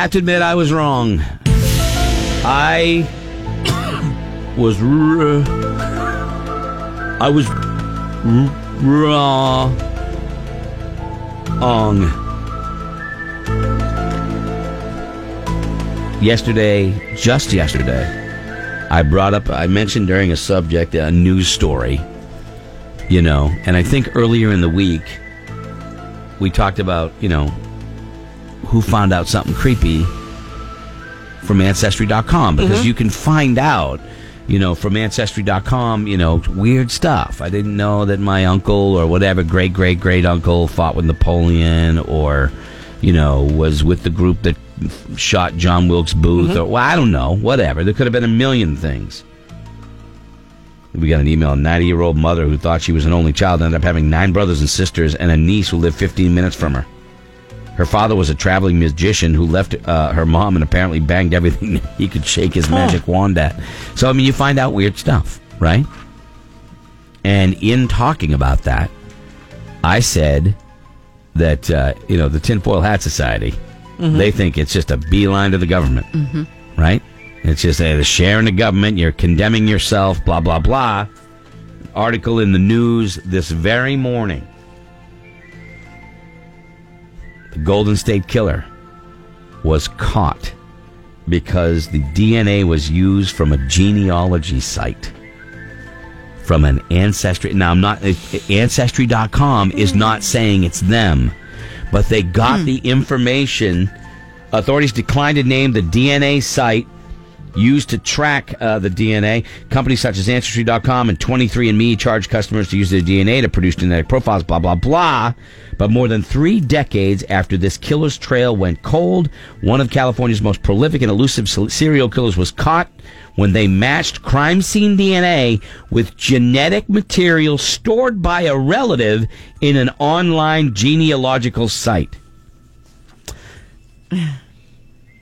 have to admit I was wrong. I was I was wrong. Yesterday, just yesterday, I brought up, I mentioned during a subject, a news story, you know, and I think earlier in the week, we talked about, you know, who found out something creepy from Ancestry.com because mm-hmm. you can find out, you know, from Ancestry.com, you know, weird stuff. I didn't know that my uncle or whatever great great great uncle fought with Napoleon or, you know, was with the group that shot John Wilkes Booth mm-hmm. or, well, I don't know, whatever. There could have been a million things. We got an email. A 90 year old mother who thought she was an only child ended up having nine brothers and sisters and a niece who lived 15 minutes from her. Her father was a traveling magician who left uh, her mom and apparently banged everything he could shake his magic wand at. So, I mean, you find out weird stuff, right? And in talking about that, I said that, uh, you know, the Tinfoil Hat Society, they think it's just a beeline to the government, right? It's just uh, the sharing the government, you're condemning yourself, blah, blah, blah. Article in the news this very morning. The Golden State Killer was caught because the DNA was used from a genealogy site from an ancestry. Now, I'm not, uh, ancestry.com is not saying it's them, but they got hmm. the information. Authorities declined to name the DNA site used to track uh, the DNA. Companies such as Ancestry.com and 23andMe charge customers to use their DNA to produce genetic profiles, blah, blah, blah. But more than three decades after this killer's trail went cold, one of California's most prolific and elusive serial killers was caught when they matched crime scene DNA with genetic material stored by a relative in an online genealogical site.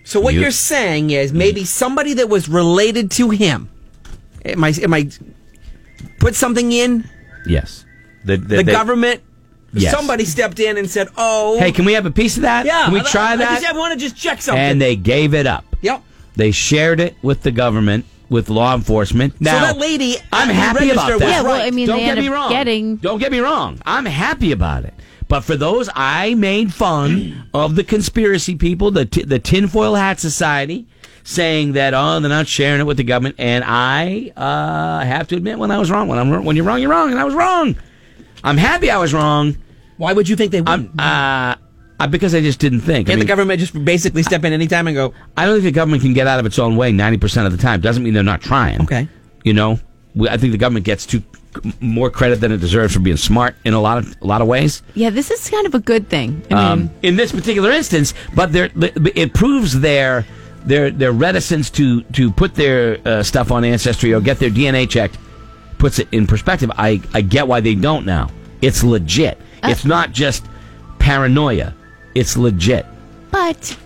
So what You- you, are saying is maybe somebody that was related to him. Am I? Am I? Put something in Yes. The, the government. Yes. Somebody stepped in and said, "Oh, Hey, can we have a piece of that? yeah, Can we I- try I, that? just, I want to just check something." and they gave it up. yep. They shared it with the government, with law enforcement. Now, so that lady, uh, I'm happy about that. Yeah, well, right. I mean, Don't they get ended me up wrong. getting- Don't get me wrong. I'm happy about it. But for those, I made fun of the conspiracy people, the t- the tinfoil hat society, saying that oh they're not sharing it with the government, and I uh, have to admit when I was wrong. When I'm when you're wrong, you're wrong, and I was wrong. I'm happy I was wrong. Why would you think they I'm wouldn't? uh, uh, because I just didn't think. I Can't mean, the government just basically step in anytime and go, I don't think the government can get out of its own way 90% of the time. Doesn't mean they're not trying. Okay. You know, we, I think the government gets too more credit than it deserves for being smart in a lot of a lot of ways. Yeah, this is kind of a good thing. I mean, Um, in this particular instance, but there it proves their their their reticence to to put their uh, stuff on ancestry or get their DNA checked puts it in perspective. I I get why they don't now. It's legit. it's not just paranoia. It's legit. but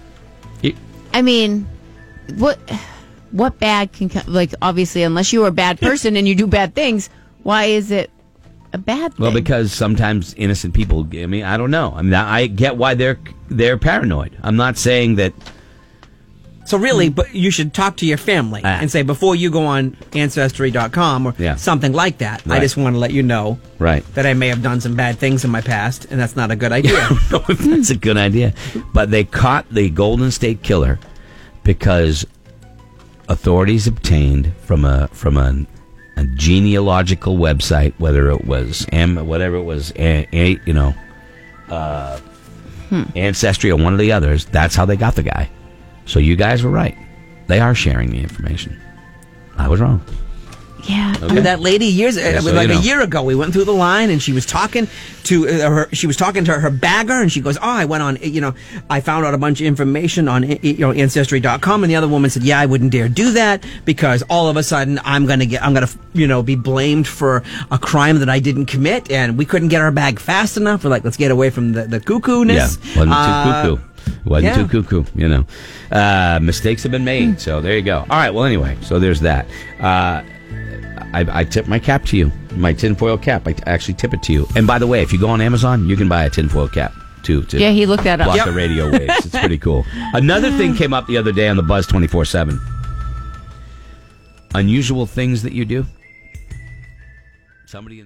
It- I mean, what what bad can like obviously unless you're a bad person and you do bad things, why is it a bad thing? Well, because sometimes innocent people. I mean, I don't know. I mean, I get why they're they're paranoid. I'm not saying that. So really, but you should talk to your family. Ah. and say before you go on ancestry.com or Yeah. something like that. I just want to let you know Right. that I may have done some bad things in my past, and that's not a good idea. know if that's a good idea. But they caught the Golden State Killer because authorities obtained from a from a, a genealogical website, whether it was M, whatever it was, a, a, you know, uh, ancestry or one of the others. That's how they got the guy. So you guys were right. They are sharing the information. I was wrong. Yeah. Okay. That lady years uh, so like you know. a year ago we went through the line and she was talking to uh, her she was talking to her bagger and she goes oh i went on you know i found out a bunch of information on you know ancestry.com and the other woman said yeah i wouldn't dare do that because all of a sudden i'm gonna get i'm gonna you know be blamed for a crime that i didn't commit and we couldn't get our bag fast enough we're like let's get away from the, the cuckoo-ness Yeah, wasn't Uh, too cuckoo. Wasn't yeah. too cuckoo, you know. Uh, mistakes have been made, so there you go. All right, well, anyway, so there's that. Uh, I, I tip my cap to you, my tinfoil cap. I actually tip it to you. And by the way, if you go on Amazon, you can buy a tinfoil cap. too. To Yeah, he looked that up. block the radio waves. It's pretty cool. Another thing came up the other day on the Buzz twenty four seven. Unusual things that you do. Somebody in